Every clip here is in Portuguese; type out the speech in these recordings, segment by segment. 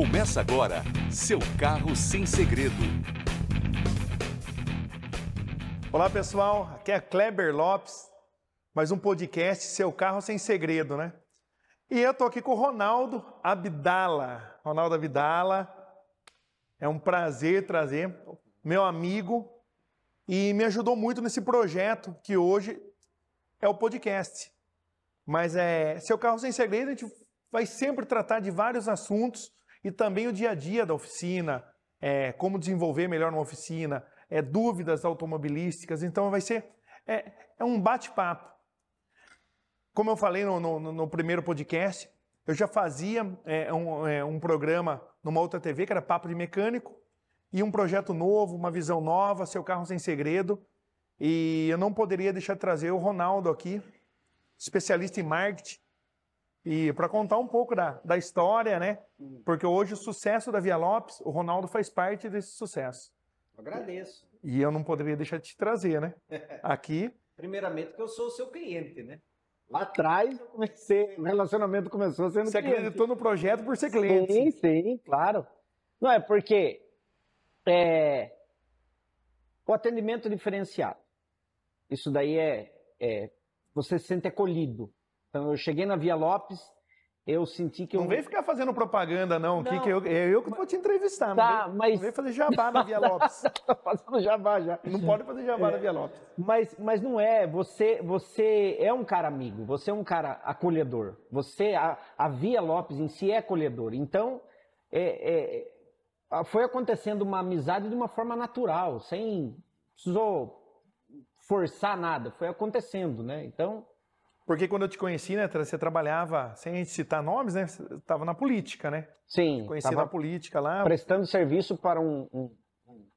Começa agora, seu carro sem segredo. Olá pessoal, aqui é Kleber Lopes, mais um podcast Seu Carro Sem Segredo, né? E eu tô aqui com o Ronaldo Abdala. Ronaldo Abdala, é um prazer trazer, meu amigo, e me ajudou muito nesse projeto que hoje é o podcast. Mas é Seu Carro Sem Segredo, a gente vai sempre tratar de vários assuntos e também o dia a dia da oficina, é, como desenvolver melhor uma oficina, é, dúvidas automobilísticas. Então vai ser é, é um bate-papo. Como eu falei no, no, no, primeiro podcast, eu já fazia é, um, é, um programa numa outra TV que era Papo de Mecânico e um projeto novo, uma visão nova, seu carro sem segredo. E eu não poderia deixar de trazer o Ronaldo aqui, especialista em marketing, e para contar um pouco da, da história, né? Porque hoje o sucesso da Via Lopes, o Ronaldo faz parte desse sucesso. Eu agradeço. E eu não poderia deixar de te trazer, né? Aqui. Primeiramente, que eu sou o seu cliente, né? Lá atrás eu comecei, o relacionamento começou sendo Você cliente. acreditou no projeto por ser cliente. Sim, sim, claro. Não é porque é, o atendimento diferenciado. Isso daí é, é você se sente acolhido. Então eu cheguei na Via Lopes, eu senti que eu. Não vem ficar fazendo propaganda, não. não. Que, que eu, é eu que vou te entrevistar. Tá, não vem, mas. Não vem fazer jabá na Via Lopes. Tô fazendo jabá já. Não pode fazer jabá é. na Via Lopes. Mas, mas não é. Você, você é um cara amigo, você é um cara acolhedor. Você, a, a Via Lopes em si é acolhedor. Então, é, é, foi acontecendo uma amizade de uma forma natural, sem. Precisou forçar nada, foi acontecendo, né? Então. Porque quando eu te conheci, né, você trabalhava, sem a gente citar nomes, né, estava na política, né? Sim. Conheci na política lá. Prestando serviço para um, um,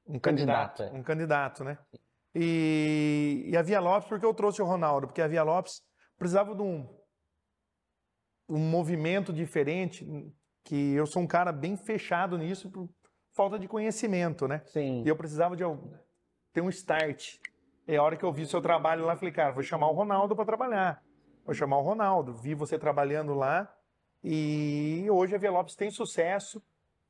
um candidato. candidato é. Um candidato, né? E, e, a Via Lopes, porque eu trouxe o Ronaldo? Porque a Via Lopes precisava de um, um movimento diferente, que eu sou um cara bem fechado nisso por falta de conhecimento, né? Sim. E eu precisava de ter um start. E a hora que eu vi seu trabalho lá, falei, cara, vou chamar o Ronaldo para trabalhar. Vou chamar o Ronaldo. Vi você trabalhando lá e hoje a Via Lopes tem sucesso.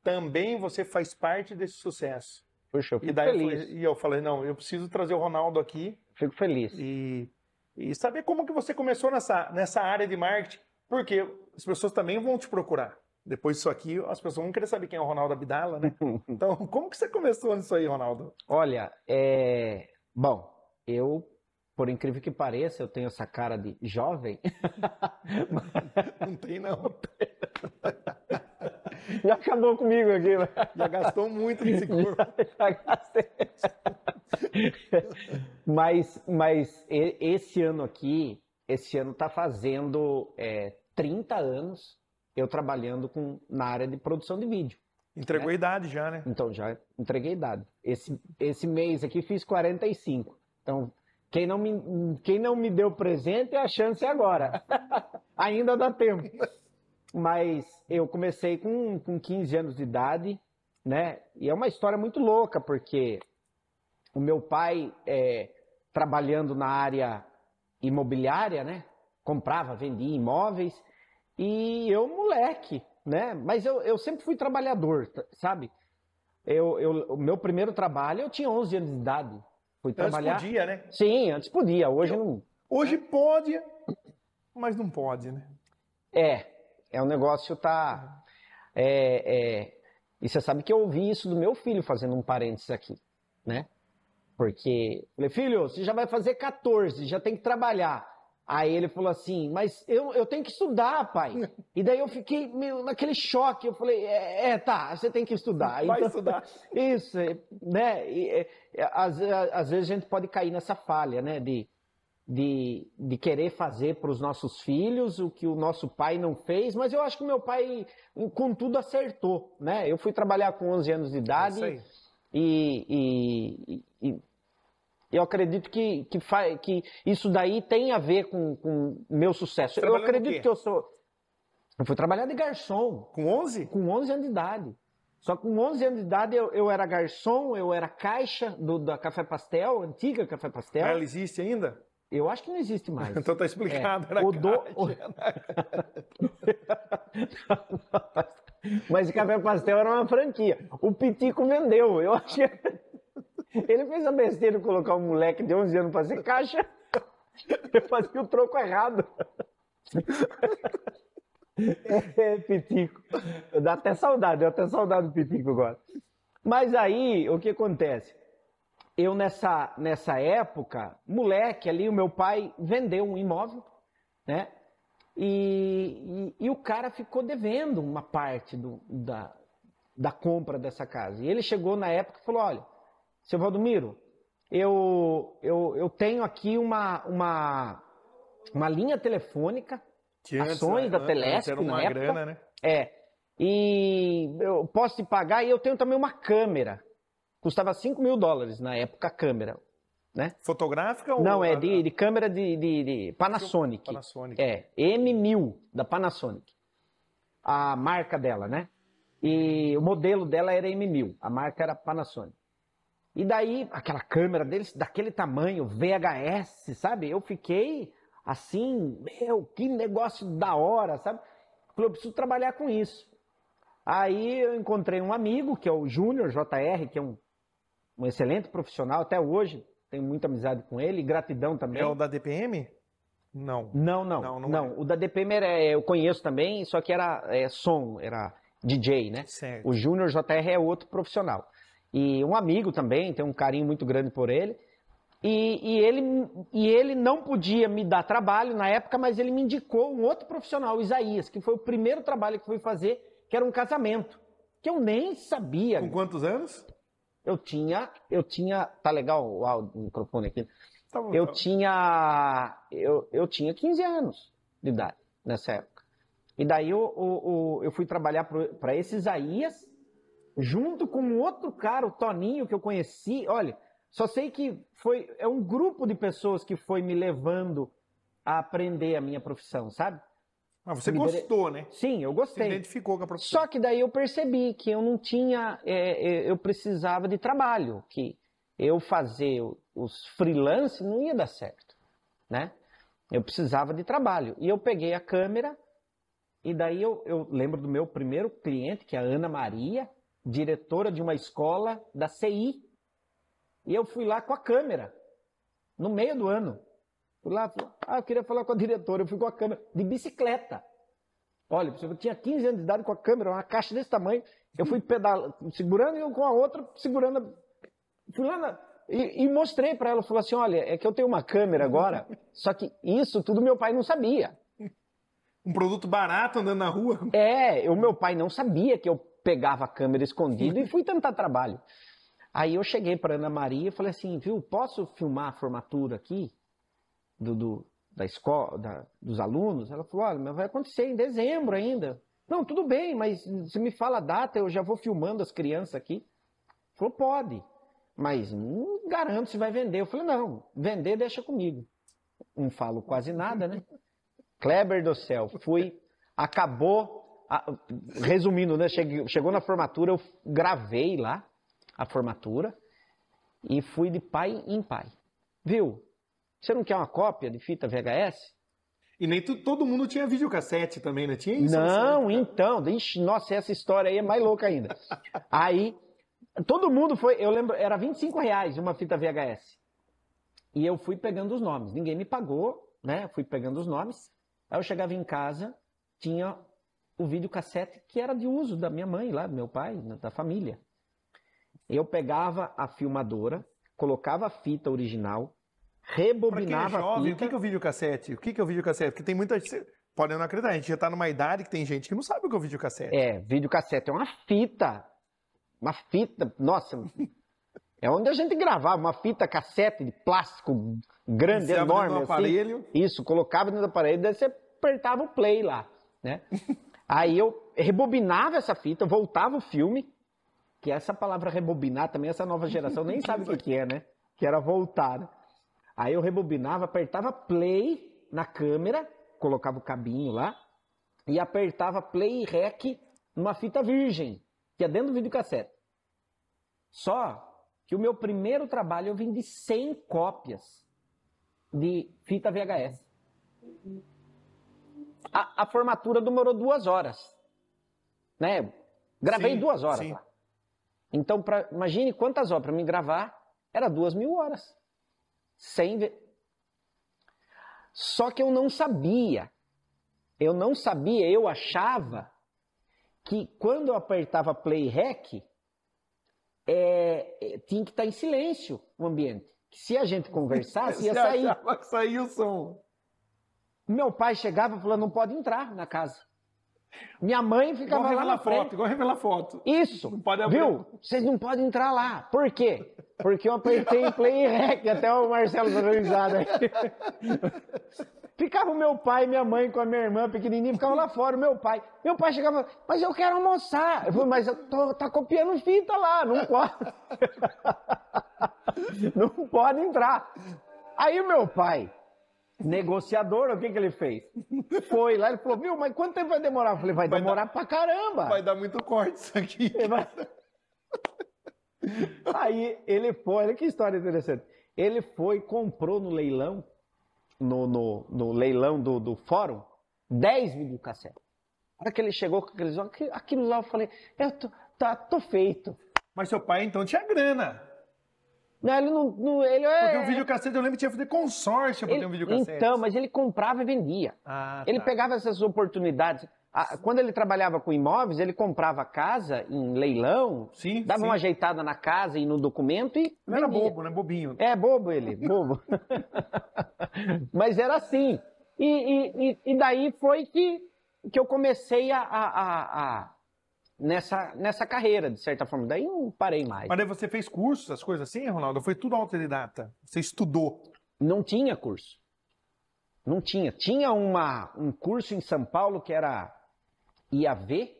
Também você faz parte desse sucesso. Puxa, eu fico e daí feliz. Eu falei, e eu falei, não, eu preciso trazer o Ronaldo aqui. Fico feliz. E, e saber como que você começou nessa, nessa área de marketing. Porque as pessoas também vão te procurar. Depois disso aqui, as pessoas vão querer saber quem é o Ronaldo Abdala, né? Então, como que você começou nisso aí, Ronaldo? Olha, é... Bom, eu por incrível que pareça, eu tenho essa cara de jovem. Não tem, não. Já acabou comigo aqui. Né? Já gastou muito nesse corpo. Já, já gastei. mas, mas esse ano aqui, esse ano está fazendo é, 30 anos eu trabalhando com, na área de produção de vídeo. Entregou né? a idade já, né? Então, já entreguei a idade. Esse, esse mês aqui fiz 45. Então, quem não me, quem não me deu presente, a chance é agora. Ainda dá tempo. Mas eu comecei com, com 15 anos de idade, né? E é uma história muito louca, porque o meu pai, é, trabalhando na área imobiliária, né? Comprava, vendia imóveis. E eu, moleque, né? Mas eu, eu sempre fui trabalhador, sabe? Eu, eu, o meu primeiro trabalho, eu tinha 11 anos de idade. Fui trabalhar. Antes podia, né? Sim, antes podia. Hoje eu, não. Hoje pode, mas não pode, né? É, é um negócio tá. É, é, e você sabe que eu ouvi isso do meu filho fazendo um parênteses aqui, né? Porque, falei, filho, você já vai fazer 14, já tem que trabalhar. Aí ele falou assim, mas eu, eu tenho que estudar, pai. E daí eu fiquei meio naquele choque. Eu falei, é, é tá, você tem que estudar. Vai então, estudar. Isso, né? E, é, às, às vezes a gente pode cair nessa falha, né? De, de, de querer fazer para os nossos filhos o que o nosso pai não fez. Mas eu acho que o meu pai, com tudo, acertou, né? Eu fui trabalhar com 11 anos de idade. É e, e, e, eu acredito que, que, fa... que isso daí tem a ver com o meu sucesso. Eu acredito que eu sou. Eu fui trabalhar de garçom. Com 11? Com 11 anos de idade. Só que com 11 anos de idade eu, eu era garçom, eu era caixa do, da Café Pastel, antiga Café Pastel. Ela existe ainda? Eu acho que não existe mais. então tá explicado. É, o do... Mas Café Pastel era uma franquia. O Pitico vendeu. Eu achei. Ele fez a besteira de colocar um moleque de 11 anos para ser caixa. Eu fazia o troco errado. É, Pitico. Dá até saudade, deu até saudade do Pitico agora. Mas aí, o que acontece? Eu, nessa, nessa época, moleque ali, o meu pai vendeu um imóvel, né? E, e, e o cara ficou devendo uma parte do, da, da compra dessa casa. E ele chegou na época e falou: Olha, seu Valdomiro, eu, eu, eu tenho aqui uma, uma, uma linha telefônica, Que antes, ações da antes Telesp era uma na época. grana, né? É. E eu posso te pagar e eu tenho também uma câmera. Custava 5 mil dólares na época a câmera. Né? Fotográfica ou Não, é de, de câmera de, de- de Panasonic. Panasonic. É, M1000 da Panasonic. A marca dela, né? E o modelo dela era M1000, a marca era Panasonic. E daí, aquela câmera deles, daquele tamanho, VHS, sabe? Eu fiquei assim, meu, que negócio da hora, sabe? Falei, eu preciso trabalhar com isso. Aí eu encontrei um amigo, que é o Júnior JR, que é um, um excelente profissional até hoje, tenho muita amizade com ele, gratidão também. É o da DPM? Não. Não, não, Não, não. não é. O da DPM era, é, eu conheço também, só que era é, som, era DJ, né? Certo. O Júnior JR é outro profissional. E um amigo também, tem um carinho muito grande por ele. E, e ele, e ele não podia me dar trabalho na época, mas ele me indicou um outro profissional, Isaías, que foi o primeiro trabalho que fui fazer, que era um casamento. Que eu nem sabia. Com quantos anos? Eu tinha, eu tinha, tá legal o microfone aqui. Tá bom. Eu tinha, eu, eu tinha 15 anos de idade nessa época. E daí eu, eu- eu fui trabalhar para esse Isaías, junto com um outro cara, o Toninho, que eu conheci. Olha, só sei que foi é um grupo de pessoas que foi me levando a aprender a minha profissão, sabe? Mas você me dere- gostou, né? Sim, eu Se gostei. identificou com a profissão. Só que daí eu percebi que eu não tinha, é, é, eu precisava de trabalho, que eu fazer os freelance não ia dar certo, né? Eu precisava de trabalho. E eu peguei a câmera e daí eu, eu lembro do meu primeiro cliente, que é a Ana Maria, diretora de uma escola da CI. E eu fui lá com a câmera, no meio do ano. Fui lá, falei, ah, eu queria falar com a diretora, eu fui com a câmera, de bicicleta. Olha, eu tinha 15 anos de idade com a câmera, uma caixa desse tamanho. Eu fui pedalando, segurando e eu com a outra segurando. a- Fui lá na- e, e mostrei para ela, falou assim: olha, é que eu tenho uma câmera agora, só que isso tudo meu pai não sabia. Um produto barato andando na rua. É, o meu pai não sabia que eu pegava a câmera escondida e fui tentar trabalho. Aí eu cheguei para Ana Maria e falei assim, viu, posso filmar a formatura aqui do, do- da escola, da- dos alunos? Ela falou, olha, mas vai acontecer em dezembro ainda. Não, tudo bem, mas se me fala a data, eu já vou filmando as crianças aqui. Falou, pode, mas não garanto se vai vender. Eu falei, não, vender deixa comigo. Não falo quase nada, né? Kleber do céu, fui, acabou, a- resumindo, né? Cheguei- chegou na formatura, eu gravei lá a formatura e fui de pai em pai. Viu? Você não quer uma cópia de fita VHS? E nem tu- todo mundo tinha videocassete também, né? Tinha isso? não, então, ixi, nossa, essa história aí é mais louca ainda. Aí, todo mundo foi, eu lembro, era 25 reais uma fita VHS. E eu fui pegando os nomes, ninguém me pagou, né? Fui pegando os nomes. Aí eu chegava em casa, tinha o videocassete que era de uso da minha mãe lá, do meu pai, da família. Eu pegava a filmadora, colocava a fita original, Pra quem é rebobinava a jovem, o fita. que é o videocassete? O que é o videocassete? Porque tem muita gente... Podem não acreditar, a gente já tá numa idade que tem gente que não sabe o que é o videocassete. É, videocassete é uma fita. Uma fita, nossa. É onde a gente gravava, uma fita cassete de plástico grande, dentro enorme. assim. aparelho. Isso, colocava dentro do aparelho, daí você apertava o play lá, né? Aí eu rebobinava essa fita, voltava o filme, que essa palavra rebobinar também, essa nova geração nem sabe o que, é, né? Que era voltar. né? Aí eu rebobinava, apertava play na câmera, colocava o cabinho lá, e apertava play e rec numa fita virgem, que é dentro do videocassete. Só que o meu primeiro trabalho eu vendi 100 cópias de fita VHS. A, a formatura demorou duas horas. né? Gravei Sim, duas horas sim. lá. Então, pra, imagine quantas horas para mim gravar, era duas mil horas. Sem ver. Só que eu não sabia. Eu não sabia, eu achava que quando eu apertava play rec, é, é, tinha que estar em silêncio o ambiente. Que se a gente conversasse, ia Você sair. achava que saía o som. Meu pai chegava e falou: não pode entrar na casa. Minha mãe Igual ficava lá na frente. foto, igual revelar foto. Isso. Não pode abrir. Viu? Vocês não podem entrar lá. Por quê? Porque eu apertei play e rec, até o Marcelo risada aí. Ficava o meu pai e minha mãe com a minha irmã pequenininha, ficava lá fora, o meu pai. Meu pai chegava, mas eu quero almoçar. Eu falei, mas eu tô, tá copiando fita lá, não pode. não pode entrar. Aí o meu pai, negociador, o que que ele fez? Foi lá, ele falou, viu, mas quanto tempo vai demorar? Eu falei, vai, Vai demorar pra caramba. Vai dar muito corte isso aqui. Vai- Aí ele foi, olha que história interessante. Ele foi, comprou no leilão, no, no, no leilão do, do fórum, 10 videocassetes. A hora que ele chegou com aqueles aqui- aquilo lá, eu falei, eu tô, tá, tô feito. Mas seu pai então tinha grana. Não, ele não. não- ele, Porque é, o videocassete eu lembro que tinha que fazer consórcio pra ele- ter um videocassete. Então, mas ele comprava e vendia. Ah, Ele tá. pegava essas oportunidades. Quando ele trabalhava com imóveis, ele comprava casa em leilão, Sim, dava sim. uma ajeitada na casa e no documento e. Não era bobo, né? Bobinho. É bobo ele, bobo. Mas era assim. E, e- e- daí foi que, que eu comecei a- a- a- nessa, nessa carreira, de certa forma. Daí não parei mais. Mas daí você fez cursos, essas coisas assim, Ronaldo? Foi tudo autodidata. Você estudou. Não tinha curso. Não tinha. Tinha uma, um curso em São Paulo que era IAV,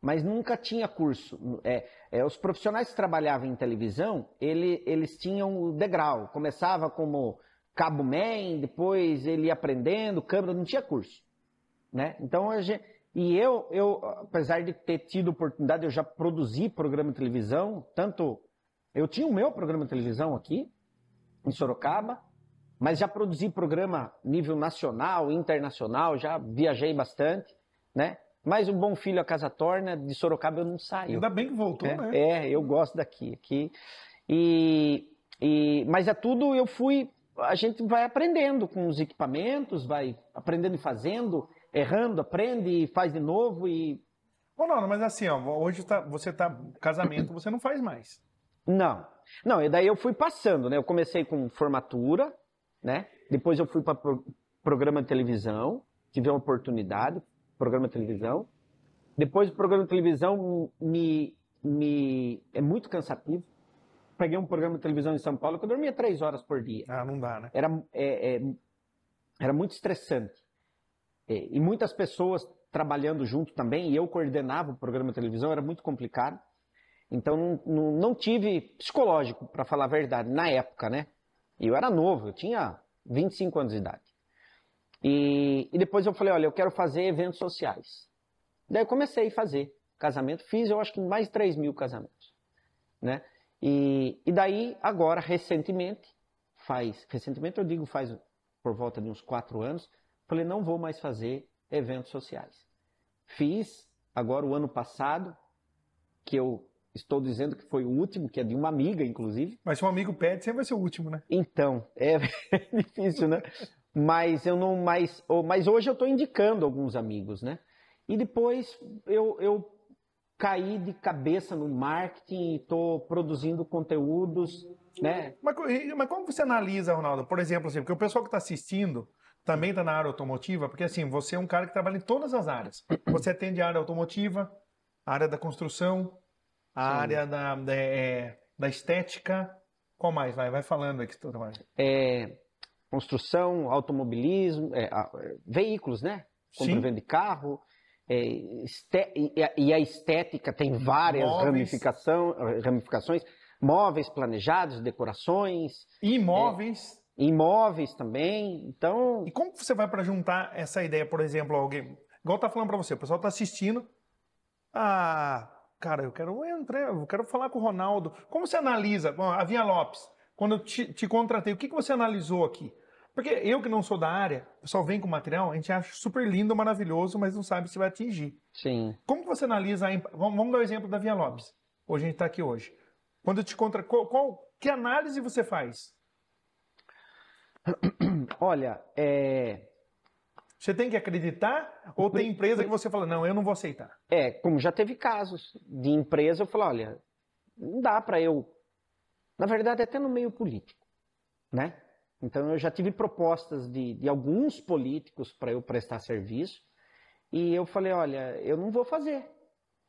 mas nunca tinha curso. É, é, os profissionais que trabalhavam em televisão, ele- eles tinham o degrau. Começava como cabo man, depois ele ia aprendendo, câmera, não tinha curso. Né? Então, a gente, e eu, eu, apesar de ter tido oportunidade, eu já produzi programa de televisão, tanto... Eu tinha o meu programa de televisão aqui, em Sorocaba, mas já produzi programa nível nacional, internacional, já viajei bastante, né? Mas o Bom Filho a Casa Torna, de Sorocaba eu não saio. Ainda bem que voltou, É, né? é, eu gosto daqui. aqui. E, e, mas é tudo, eu fui. A gente vai aprendendo com os equipamentos, vai aprendendo e fazendo, errando, aprende e faz de novo. E. Ronaldo, mas assim, ó, hoje tá, você tá. Casamento você não faz mais. Não. Não, e daí eu fui passando, né? Eu comecei com formatura, né? Depois eu fui para programa de televisão, tive uma oportunidade, programa de televisão. Depois o programa de televisão me, me é muito cansativo. Peguei um programa de televisão em São Paulo que eu dormia três horas por dia. Ah, não dá, né? Era, é, é, era muito estressante. É, e muitas pessoas trabalhando junto também, e eu coordenava o programa de televisão, era muito complicado. Então não, não, tive psicológico, para falar a verdade, na época, né? E eu era novo, eu tinha 25 anos de idade. E, e depois eu falei, olha, eu quero fazer eventos sociais. Daí eu comecei a fazer casamento, fiz eu acho que mais de 3 mil casamentos, né? E, e daí, agora, recentemente, faz, recentemente eu digo faz por volta de uns quatro anos, falei, não vou mais fazer eventos sociais. Fiz agora o ano passado, que eu estou dizendo que foi o último, que é de uma amiga, inclusive. Mas se um amigo pede, sempre vai ser o último, né? Então, é difícil, né? Mas eu não mais. Mas hoje eu estou indicando alguns amigos, né? E depois eu, eu caí de cabeça no marketing e estou produzindo conteúdos, né? Mas, mas como você analisa, Ronaldo? Por exemplo, assim, porque o pessoal que está assistindo também está na área automotiva, porque assim, você é um cara que trabalha em todas as áreas. Você atende a área automotiva, a área da construção, a Sim. área da, da, é, da estética. Qual mais? Vai, vai falando aí que tu trabalha. É, construção, automobilismo, é, é, veículos, né? Compra venda de carro. é, este- e, a, e a estética tem várias ramificação, ramificações. Móveis planejados, decorações, Imóveis. Imóveis também. Então, E como você vai para juntar essa ideia, por exemplo, alguém. Igual tá falando para você, o pessoal tá assistindo. Ah, cara, eu quero entrar, eu quero falar com o Ronaldo. Como você analisa? Bom, a Via Lopes, quando eu te, te contratei, o que, que você analisou aqui? Porque eu que não sou da área, o pessoal vem com material, a gente acha super lindo, maravilhoso, mas não sabe se vai atingir. Sim. Como que você analisa, a vamos, vamos dar o exemplo da Via Lopes. Hoje a gente está aqui hoje. Quando eu te contra, qual, qual- que análise você faz? Olha, é, Você tem que acreditar ou tem empresa que você fala, não, eu não vou aceitar? é, como já teve casos de empresa, eu falo, olha, não dá para eu. Na verdade, até no meio político, né? Então, eu já tive propostas de, de alguns políticos para eu prestar serviço e eu falei, olha, eu não vou fazer.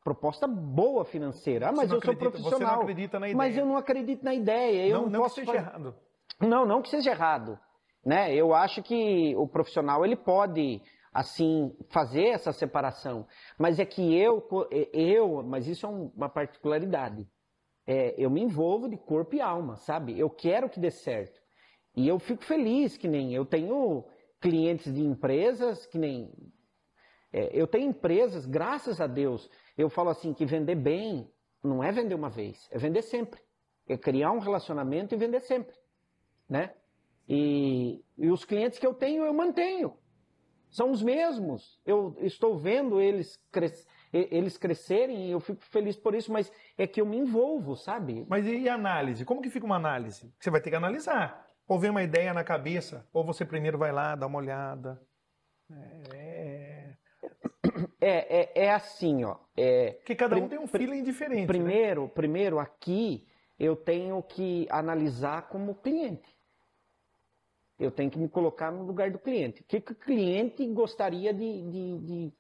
Proposta boa financeira. Ah, mas eu sou acredita- profissional. Você não acredita na ideia. Mas eu não acredito na ideia. Eu não, não, não que posso seja fazer- errado. Não, não que seja errado, né? Eu acho que o profissional ele pode assim fazer essa separação, mas é que eu, eu, mas isso é um- uma particularidade. É, eu me envolvo de corpo e alma, sabe? Eu quero que dê certo e eu fico feliz que nem eu tenho clientes de empresas que nem é, eu tenho empresas, graças a Deus, eu falo assim que vender bem não é vender uma vez, é vender sempre, é criar um relacionamento e vender sempre né? E, e os clientes que eu tenho, eu mantenho. São os mesmos. Eu estou vendo eles, cres, eles crescerem e eu fico feliz por isso, mas é que eu me envolvo, sabe? Mas e análise? Como que fica uma análise? Você vai ter que analisar. Ou vem uma ideia na cabeça, ou você primeiro vai lá, dá uma olhada. É... É, é, é assim, ó. É, Porque cada um tem um feeling diferente. né? primeiro, primeiro aqui eu tenho que analisar como cliente. Eu tenho que me colocar no lugar do cliente. O que, que o cliente gostaria de, de- de-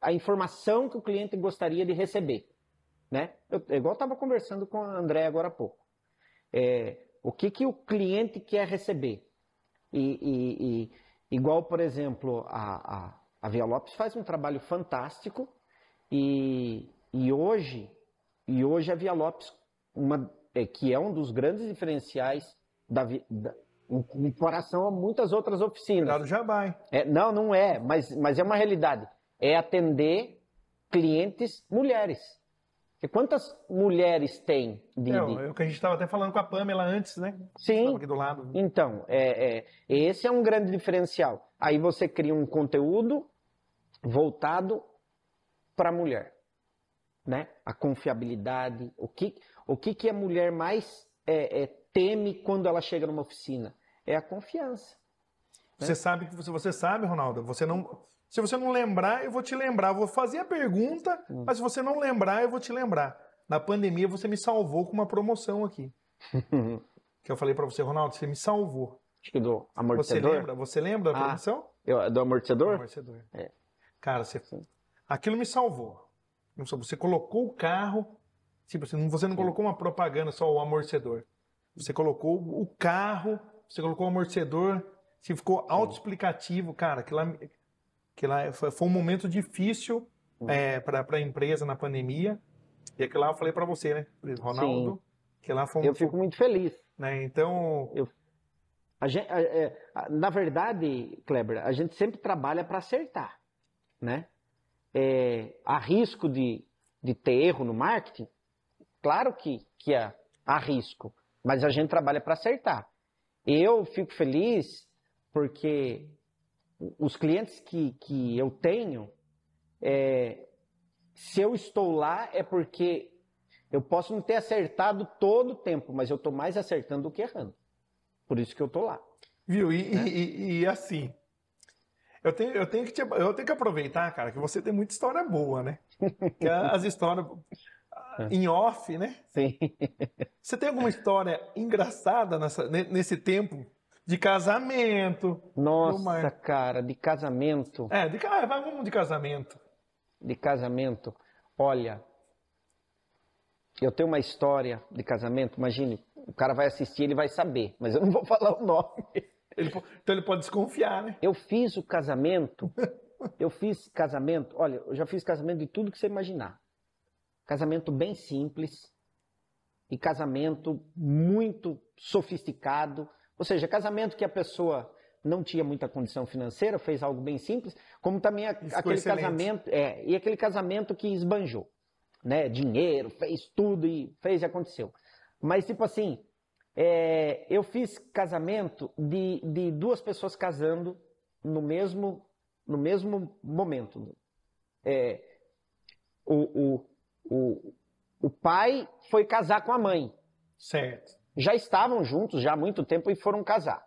A informação que o cliente gostaria de receber. Né? Eu, é igual estava conversando com a André agora há pouco. É, o que, que o cliente quer receber? E, e- e- igual, por exemplo, a, a, a Via Lopes faz um trabalho fantástico e, e hoje e hoje a Via Lopes, uma, é, que é um dos grandes diferenciais da, da em comparação a muitas outras oficinas. Cuidado já vai. É, não, não é, mas, mas é uma realidade. É atender clientes mulheres. E quantas mulheres tem de, É, de- é o que a gente estava até falando com a Pamela antes, né? Sim. Aqui do lado. Então, é, é, esse é um grande diferencial. Aí você cria um conteúdo voltado para a mulher, né? A confiabilidade, o que, o que, que a mulher mais é, é, teme quando ela chega numa oficina? É a confiança. Você sabe que você, você sabe, Ronaldo, você não. Se você não lembrar, eu vou te lembrar. Eu vou fazer a pergunta, Hum. mas se você não lembrar, eu vou te lembrar. Na pandemia, você me salvou com uma promoção aqui. Que eu falei pra você, Ronaldo, você me salvou. Acho que do Você amortecedor. lembra? Você lembra da Ah. promoção? Eu- do amortecedor? Amortecedor. É. Cara, você, aquilo me salvou. Você colocou o carro, tipo, você não, você não colocou uma propaganda só o amortecedor. Você colocou o carro, você colocou o amortecedor, você ficou autoexplicativo, cara. Aquilo lá, aquilo lá foi, foi um momento difícil é, para a empresa na pandemia. E aquilo lá eu falei para você, né? Ronaldo, que lá foi um. Eu fico muito feliz. né? Então, A gen- a- é, a- na verdade, Kleber, a gente sempre trabalha para acertar, né? É, há risco de, de ter erro no marketing? Claro que, que há, há risco, mas a gente trabalha para acertar. Eu fico feliz porque os clientes que, que eu tenho, é, se eu estou lá é porque eu posso não ter acertado todo o tempo, mas eu estou mais acertando do que errando. Por isso que eu estou lá. Viu? E, Né? e- e, assim, eu tenho, eu, tenho que te- eu tenho que aproveitar, cara, que você tem muita história boa, né? As histórias. Em off, né? Sim. Você tem alguma história engraçada nessa- ne- nesse tempo de casamento? Nossa, cara, de casamento, É, de, ah, vamos de casamento. de casamento. Olha, eu tenho uma história de casamento, imagine, o cara vai assistir, ele vai saber, mas eu não vou falar o nome. Ele então ele pode desconfiar, né? Eu fiz o casamento, eu fiz casamento, olha, eu já fiz casamento de tudo que você imaginar. Casamento bem simples e casamento muito sofisticado, ou seja, casamento que a pessoa não tinha muita condição financeira, fez algo bem simples, como também a- aquele excelente. casamento, é, e aquele casamento que esbanjou, né? Dinheiro, fez tudo e fez e aconteceu. Mas tipo assim, É, eu fiz casamento de, de duas pessoas casando no mesmo, no mesmo momento. É, o, o, o, o pai foi casar com a mãe. Certo. Já estavam juntos já há muito tempo e foram casar.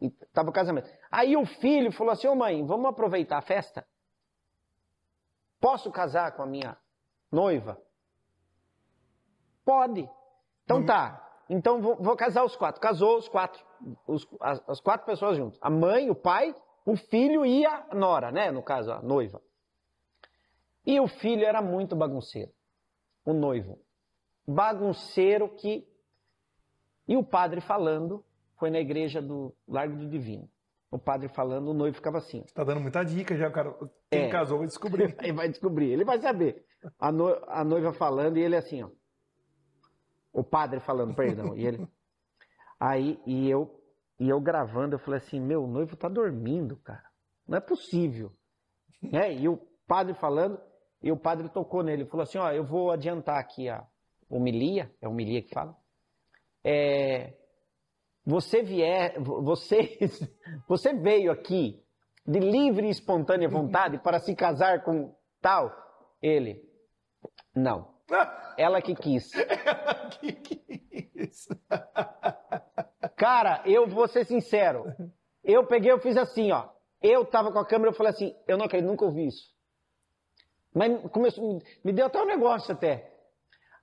E tava o casamento. Aí o filho falou assim: Ô mãe, vamos aproveitar a festa? Posso casar com a minha noiva? Pode. Então tá. Então vou, vou casar os quatro. Casou os quatro. Os, as, as quatro pessoas juntas. A mãe, o pai, o filho e a nora, né? No caso, a noiva. E o filho era muito bagunceiro. O noivo. Bagunceiro que. E o padre falando, foi na igreja do Largo do Divino. O padre falando, o noivo ficava assim. Tá dando muita dica já, cara. Quem É. casou vai descobrir. Aí vai descobrir, ele vai saber. A, no- a noiva falando e ele assim, ó. O padre falando, perdão. E ele. Aí, e eu, e eu gravando, eu falei assim: meu, o noivo tá dormindo, cara. Não é possível. É, e o padre falando, e o padre tocou nele, falou assim: ó, eu vou adiantar aqui a homilia, é homilia que fala. É, você vier, você, você veio aqui de livre e espontânea vontade para se casar com tal? Ele, não. Ela que quis. que que isso? Cara, eu vou ser sincero. Eu peguei, eu fiz assim, ó. Eu tava com a câmera, eu falei assim, eu não acredito, nunca ouvi isso. Mas começou, me deu até um negócio até.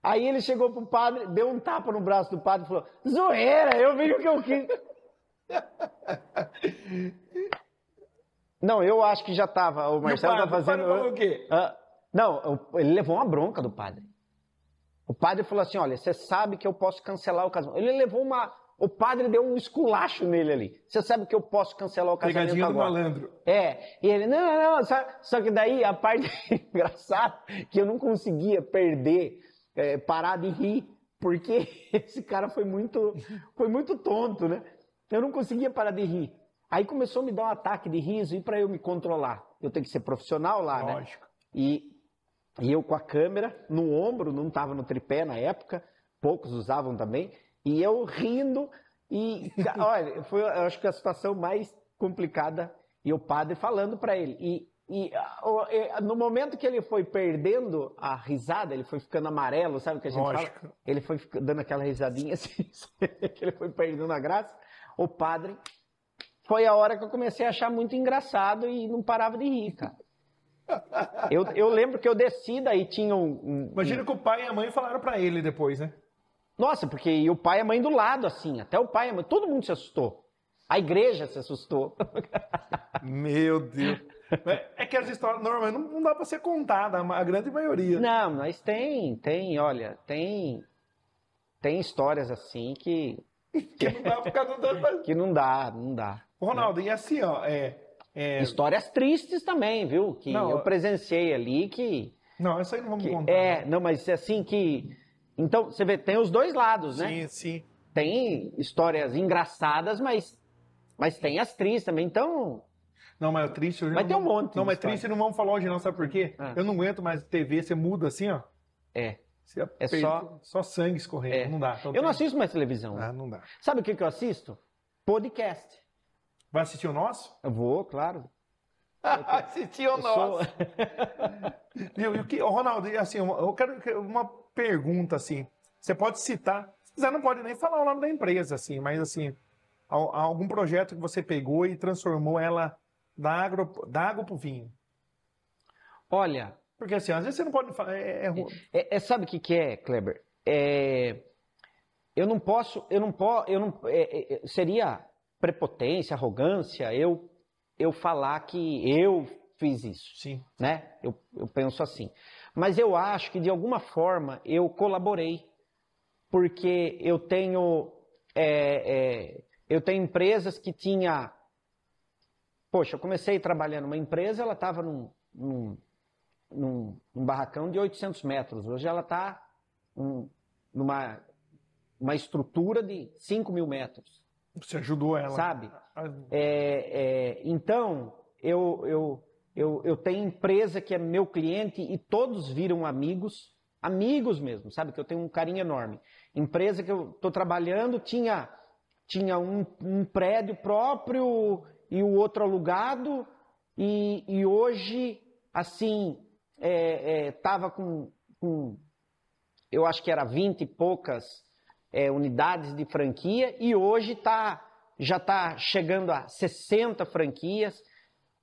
Aí ele chegou pro padre, deu um tapa no braço do padre e falou, zoeira, eu vi o que eu quis. Não, eu acho que já tava, o Marcelo E o tá padre- o fazendo... padre falou o quê? Ah, não, ele levou uma bronca do padre. O padre falou assim: olha, você sabe que eu posso cancelar o casamento. Ele levou uma. O padre deu um esculacho nele ali. Você sabe que eu posso cancelar o casamento Pegadinha do agora. malandro. É, e ele, não, não, não, só, só que daí a parte engraçada que eu não conseguia perder, é, parar de rir, porque esse cara foi muito, foi muito tonto, né? Eu não conseguia parar de rir. Aí começou a me dar um ataque de riso e para eu me controlar, eu tenho que ser profissional lá, né? Lógico. E, e eu com a câmera no ombro, não estava no tripé na época, poucos usavam também, e eu rindo, e olha, foi eu acho que a situação mais complicada, e o padre falando para ele. E, e ah, e, no momento que ele foi perdendo a risada, ele foi ficando amarelo, sabe o que a gente Lógico. fala? Ele foi dando aquela risadinha assim, que ele foi perdendo a graça. O padre foi a hora que eu comecei a achar muito engraçado e não parava de rir, cara. Eu, eu lembro que eu desci, daí tinha um. um- Imagina que o pai e a mãe falaram pra ele depois, né? Nossa, porque o pai e a mãe do lado, assim, até o pai e a mãe, todo mundo se assustou. A igreja se assustou. Meu Deus. É que as histórias normalmente não, não dá pra ser contada, a grande maioria. Não, mas tem, tem, olha, tem. Tem histórias assim que, Que não dá pra ficar dando pra... que não dá, não dá. Ronaldo, e assim, ó, é, é- Histórias tristes também, viu? Que Não, eu eu- presenciei ali que. Não, isso aí não vamos que- contar. é, não, mas assim que. Então, você vê, tem os dois lados, né? Sim, sim. Tem histórias engraçadas, mas, mas tem as tristes também. Então, Não, mas o triste... Mas não tem um monte Não, mas triste não vamos falar hoje não, sabe por quê? Ah. Eu não aguento mais TV, você muda assim, ó. é. Você É só- Só sangue escorrendo, É. não dá. Então Eu não tem- assisto mais televisão. Ah, não dá. Sabe o que, que eu assisto? Podcast. Vai assistir o nosso? Eu vou, claro. assistir o Eu sou-? E o que, Ronaldo, assim, eu quero que- uma pergunta assim. Você pode citar, se quiser não pode nem falar o nome da empresa assim, mas assim, al- algum projeto que você pegou e transformou ela da água da água pro vinho. Olha, Porque assim, às vezes você não pode falar, é, é é, é- sabe o que, que é, Kleber? É, eu não posso, eu não posso, eu não, é, é, seria prepotência, arrogância, eu, eu falar que eu fiz isso. sim. né? Eu, eu penso assim. Mas eu acho que de alguma forma eu colaborei, porque eu tenho é, é, eu tenho empresas que tinha, poxa, eu comecei trabalhando numa empresa, ela estava num, num, num, num barracão de 800 metros, hoje ela está numa uma estrutura de 5 mil metros, Você ajudou ela. sabe? Ah, É, é, então, eu, eu, eu, eu tenho empresa que é meu cliente e todos viram amigos, amigos mesmo, sabe? Que eu tenho um carinho enorme. Empresa que eu estou trabalhando tinha, tinha um, um, prédio próprio e o outro alugado, e, e hoje, assim, estava é, é, com, com, eu acho que era 20 e poucas é, unidades de franquia, e hoje tá, já está chegando a 60 franquias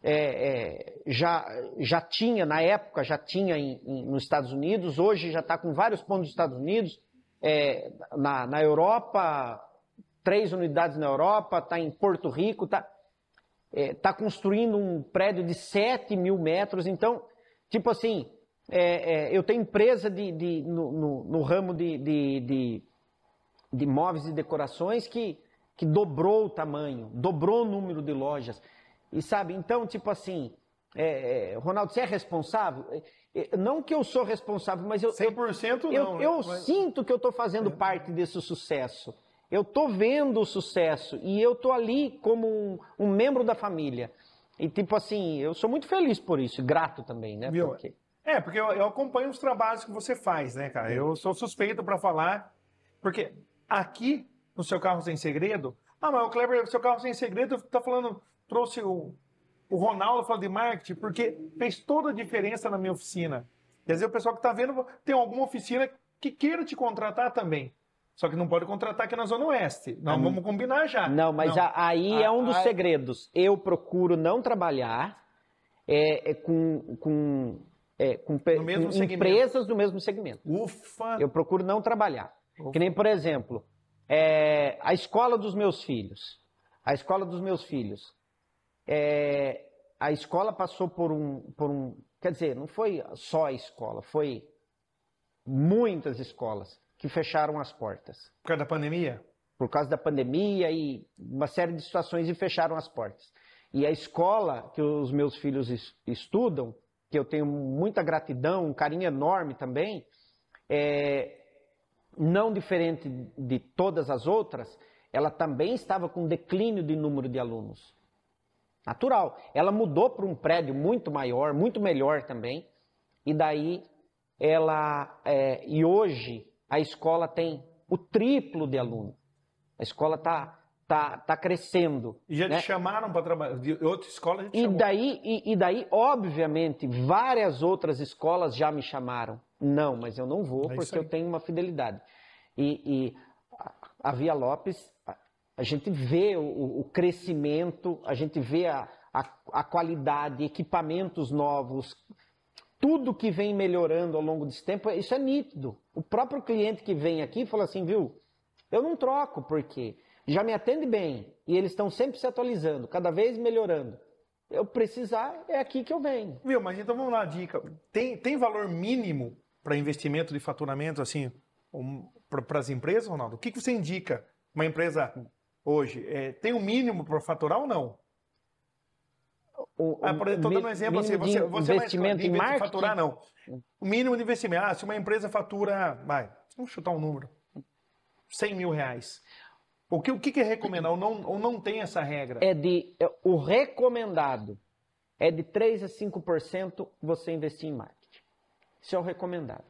é, é, já, já tinha, na época, já tinha em, em, nos Estados Unidos, hoje já está com vários pontos nos Estados Unidos, é, na, na Europa, três unidades na Europa, está em Porto Rico, está é, tá construindo um prédio de 7 mil metros. Então, tipo assim, é, é, eu tenho empresa de, de no, no, no, ramo de, de, de, de móveis e decorações que, que dobrou o tamanho, dobrou o número de lojas. E sabe, então, tipo assim, é, é, Ronaldo, você é responsável? É, é não que eu sou responsável, mas eu. 100% eu, não. Eu, né? eu mas... sinto que eu estou fazendo é. parte desse sucesso. Eu estou vendo o sucesso e eu estou ali como um, um, membro da família. E tipo assim, eu sou muito feliz por isso, grato também, né? Viu? Porque... É, porque eu, eu acompanho os trabalhos que você faz, né, cara? Eu sou suspeito para falar, porque aqui no seu carro sem segredo, ah, mas o Kleber, seu carro sem segredo tá falando trouxe o, o Ronaldo falando de marketing, porque fez toda a diferença na minha oficina. Quer dizer, o pessoal que está vendo tem alguma oficina que queira te contratar também. Só que não pode contratar aqui na Zona Oeste. Nós vamos combinar já. Não, mas não. aí é um dos segredos. Eu procuro não trabalhar é, é com, com, é, com, com empresas do mesmo segmento. Ufa! Eu procuro não trabalhar. Ufa. Que nem, por exemplo, é, a escola dos meus filhos. A escola dos meus filhos é, a escola passou por um, por um. Quer dizer, não foi só a escola, foi muitas escolas que fecharam as portas. Por causa da pandemia? Por causa da pandemia e uma série de situações e fecharam as portas. E a escola que os meus filhos estudam, que eu tenho muita gratidão, um carinho enorme também, é, não diferente de todas as outras, ela também estava com declínio de número de alunos. Natural. Ela mudou para um prédio muito maior, muito melhor também. E daí ela. É, e hoje a escola tem o triplo de aluno. A escola está tá, tá crescendo. E já né? te chamaram para trabalhar? De outra escola e daí e, e, daí, obviamente, várias outras escolas já me chamaram. Não, mas eu não vou é porque eu tenho uma fidelidade. E, e a Via Lopes a gente vê o, o crescimento, a gente vê a, a, a, qualidade, equipamentos novos, tudo que vem melhorando ao longo desse tempo, isso é nítido. O próprio cliente que vem aqui fala assim, viu, eu não troco porque já me atende bem e eles estão sempre se atualizando, cada vez melhorando. Eu precisar, é aqui que eu venho. Viu, mas então vamos lá, dica. Tem, tem valor mínimo para investimento de faturamento, assim, um, para as empresas, Ronaldo? O que, que você indica? Uma empresa hoje, é, tem um mínimo para faturar ou não? O, ah, estou dando um exemplo assim, você, você investimento vai, em marketing? faturar, não. O mínimo de investimento. Ah, se uma empresa fatura, vai, vamos chutar um número, 100 mil reais. O que, o que é recomendado? Ou não, ou não tem essa regra? É de, é, o recomendado é de 3 a 5% você investir em marketing. Isso é o recomendado.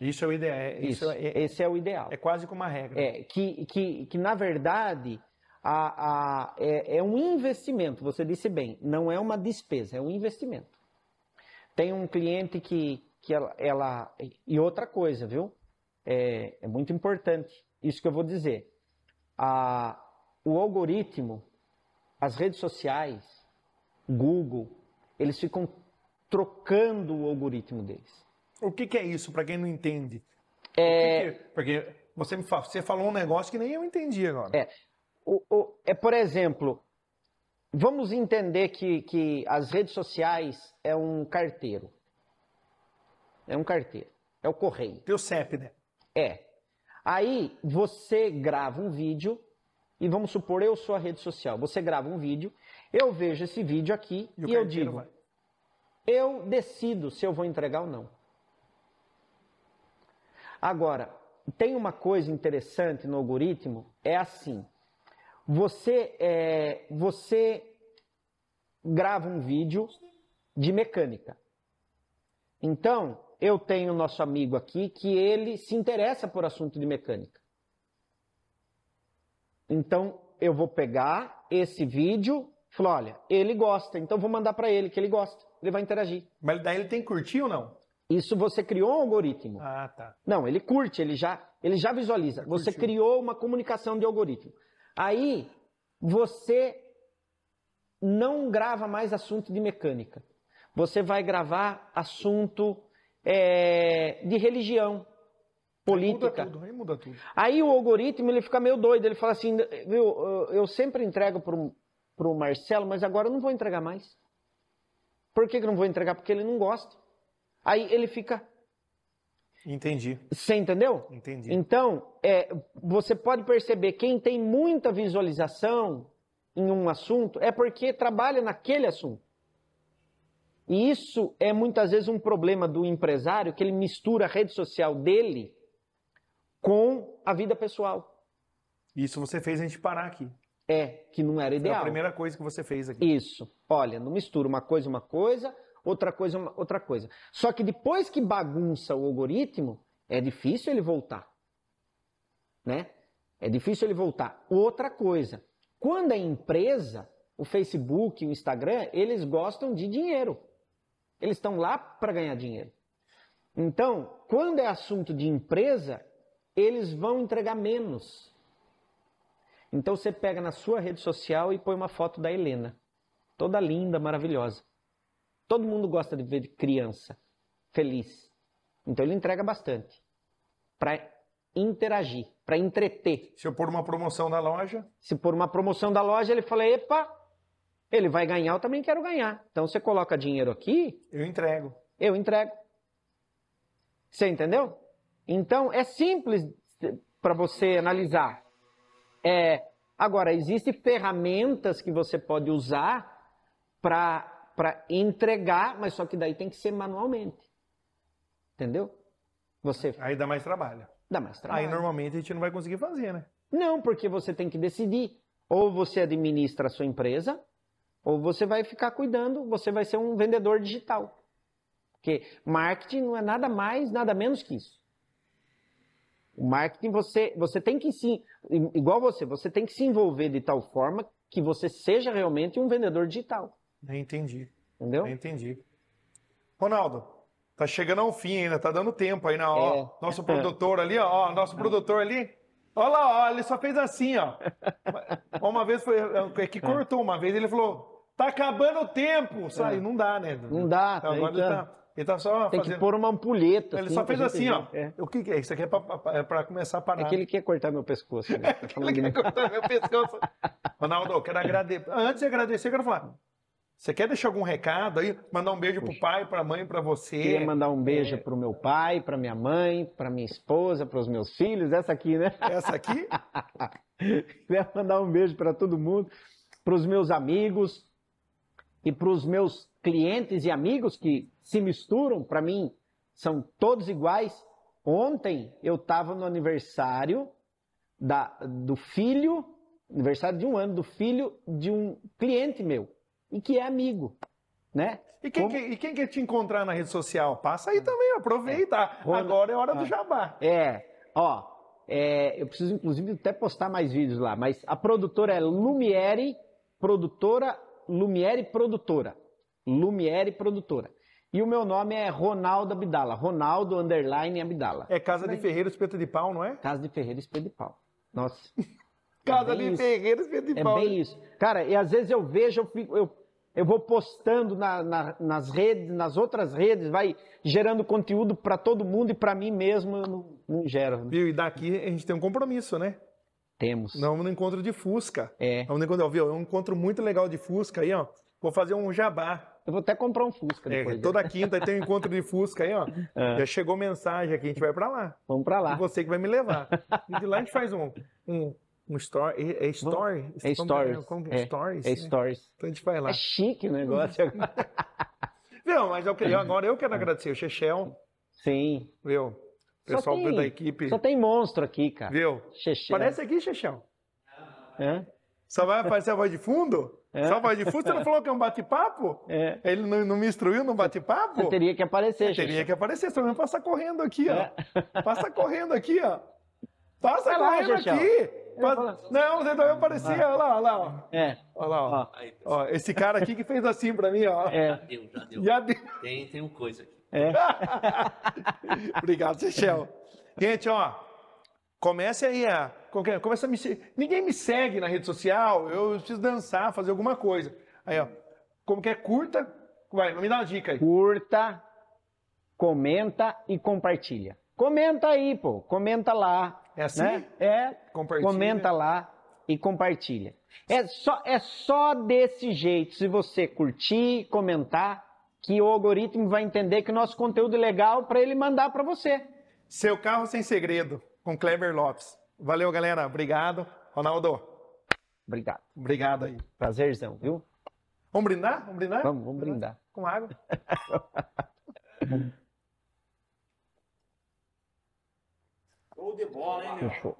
Isso é o ideal. É, isso, isso é, esse é o ideal. É quase como uma regra. É, que, que, que na verdade a, a, é, é, um investimento, você disse bem, não é uma despesa, é um investimento. Tem um cliente que, que ela, ela E outra coisa, viu? É, é, muito importante isso que eu vou dizer. A, o algoritmo, as redes sociais, Google, eles ficam trocando o algoritmo deles. O que, que é isso, para quem não entende? É... Que que, porque você, me você falou um negócio que nem eu entendi agora. É. O, o, é, por exemplo, vamos entender que, que as redes sociais é um carteiro. É um carteiro. É o correio. Teu CEP, né? É. Aí você grava um vídeo e vamos supor eu sou a rede social. Você grava um vídeo, eu vejo esse vídeo aqui e, e eu digo, vai. eu decido se eu vou entregar ou não. Agora, tem uma coisa interessante no algoritmo, é assim. Você, é, você grava um vídeo de mecânica. Então, eu tenho nosso amigo aqui que ele se interessa por assunto de mecânica. Então, eu vou pegar esse vídeo, falar, olha, ele gosta, então vou mandar para ele que ele gosta. Ele vai interagir. Mas daí ele tem que curtir ou não? Isso você criou um algoritmo. Ah, tá. Não, ele curte, ele já, ele já visualiza. Você curtiu. criou uma comunicação de algoritmo. Aí você não grava mais assunto de mecânica. Você vai gravar assunto é, de religião, política. Muda tudo, aí muda tudo. Aí o algoritmo ele fica meio doido, ele fala assim, viu, eu- sempre entrego pro, pro Marcelo, mas agora eu não vou entregar mais. Por que, que eu não vou entregar? Porque ele não gosta. Aí ele fica, Entendi, você entendeu? entendi. Então, é, você pode perceber, quem tem muita visualização em um assunto é porque trabalha naquele assunto. E isso é muitas vezes um problema do empresário, que ele mistura a rede social dele com a vida pessoal. Isso você fez a gente parar aqui. É, que não era Foi a ideal. primeira coisa que você fez aqui. Isso. Olha, não mistura uma coisa uma coisa, outra coisa outra coisa. Só que depois que bagunça o algoritmo, é difícil ele voltar. Né? É difícil ele voltar. Outra coisa, quando é empresa, o Facebook, o Instagram, eles gostam de dinheiro. Eles estão lá para ganhar dinheiro. Então, quando é assunto de empresa, eles vão entregar menos. Então você pega na sua rede social e põe uma foto da Helena. Toda linda, maravilhosa. Todo mundo gosta de ver criança feliz. Então ele entrega bastante. Para interagir, para entreter. Se eu pôr uma promoção da loja, Se por uma promoção da loja ele fala, epa, ele vai ganhar, eu também quero ganhar. Então você coloca dinheiro aqui, eu entrego. eu entrego. Você entendeu? Então é simples para você analisar. É, agora, existem ferramentas que você pode usar para entregar, mas só que daí tem que ser manualmente. Entendeu? Você Aí dá mais trabalho. dá mais trabalho. Aí normalmente a gente não vai conseguir fazer, né? Não, porque você tem que decidir. Ou você administra a sua empresa, ou você vai ficar cuidando, você vai ser um vendedor digital. Porque marketing não é nada mais, nada menos que isso. O marketing você, você tem que se, igual você, você tem que se envolver de tal forma que você seja realmente um vendedor digital. Entendi. Entendeu? Eu entendi. Ronaldo, tá chegando ao fim ainda, tá dando tempo aí na ó, É. nosso produtor ali, ó, ó, nosso produtor ali. Olha lá, ó, ele só fez assim, ó. Uma vez foi é que cortou, uma vez ele falou: "Tá acabando o tempo". Sai, não dá, né? Não dá, Então, tem agora que- ele tá, ele tá só Tem que fazendo pôr uma ampulheta. Ele assim, só fez assim, ó. É. O que, que é? Isso aqui é pra, pra- é começar a parar. É que ele quer cortar meu pescoço. Né? Tá falando Ele quer cortar meu pescoço. Ronaldo, eu quero agradecer. Antes de agradecer, eu quero falar. Você quer deixar algum recado aí? Mandar um beijo pro pai, pra mãe, pra você. Queria mandar um beijo É. pro meu pai, pra minha mãe, pra minha esposa, pros meus filhos, essa aqui, né? Essa aqui? Queria mandar um beijo pra todo mundo, pros meus amigos e pros meus clientes e amigos que se misturam, pra mim são todos iguais. Ontem eu estava no aniversário da, do filho, aniversário de um ano, do filho de um cliente meu e que é amigo, né? E quem, Como- que- e quem quer te encontrar na rede social? Passa aí também, aproveita. Ronald- Agora é hora do Ah. jabá. É, ó, é, eu preciso inclusive até postar mais vídeos lá, mas a produtora é Lumiere, produtora, Lumiere Produtora. Lumiere Produtora. E o meu nome é Ronaldo Abdala, Ronaldo Underline Abdala. É Casa de Ferreira, Espeto de Pau, não é? Casa de Ferreira Espelho de Pau. Nossa, Casa bem de isso. Ferreira, Espeto de é Pau. bem isso. Cara, e às vezes eu vejo, eu, fico- eu, eu vou postando na- na- nas redes, nas outras redes, vai gerando conteúdo para todo mundo e para mim mesmo eu não, não gero. Viu? E daqui a gente tem um compromisso, né? Temos. Não, no encontro de Fusca. É. É um encontro, viu? É um encontro muito legal de Fusca aí, ó. Vou fazer um jabá. Eu vou até comprar um Fusca É, depois. né? toda quinta tem um encontro de Fusca aí, ó. É. Já chegou mensagem aqui, a gente vai pra lá. Vamos pra E lá. você que vai me levar. E de lá a gente faz um, um, um story. É, é story? É Como stories. Como é? É, Stories? É né? stories. Então a gente vai lá. É chique o negócio. Viu? Mas eu queria, agora eu quero agradecer o Chechel, Sim. viu? O pessoal tem- da equipe. Só tem monstro aqui, cara. Viu? Xexé. Parece aqui, Chechel. Hã? Só vai aparecer a voz de fundo? É. Só voz de fundo, você não falou que é um bate-papo? É. Ele não, não me instruiu no bate-papo? Você teria que aparecer, Teria Xexé. que aparecer, senão eu passa correndo aqui, ó. É. Passa correndo aqui, ó. Passa Vai lá, correndo Xexé. aqui. Não, você também aparecia, olha lá, olha lá, ó. É. Olha lá, ó. Aí, Ó, esse cara aqui que fez assim pra mim, ó. já É. deu, já deu. Já deu. Tem, tem um coisa aqui. É. Obrigado, Seychelles. Gente, ó, comece aí a. qualquer- Começa a me Ninguém me segue na rede social, eu preciso dançar, fazer alguma coisa. Aí, ó. Como que é curta? Vai, me dá uma dica aí. Curta, comenta e compartilha. Comenta aí, pô. Comenta lá. É assim? Né? É. Comenta lá e compartilha. É só, é só desse jeito, se você curtir, comentar, que o algoritmo vai entender que o nosso conteúdo é legal para ele mandar para você. Seu carro sem segredo, com Kleber Lopes. Valeu, galera. Obrigado. Ronaldo, Obrigado. obrigado aí. Prazerzão, viu? Vamos brindar? Vamos brindar? Vamos, vamos brindar. Com água. Show de bola, hein, meu? Fechou.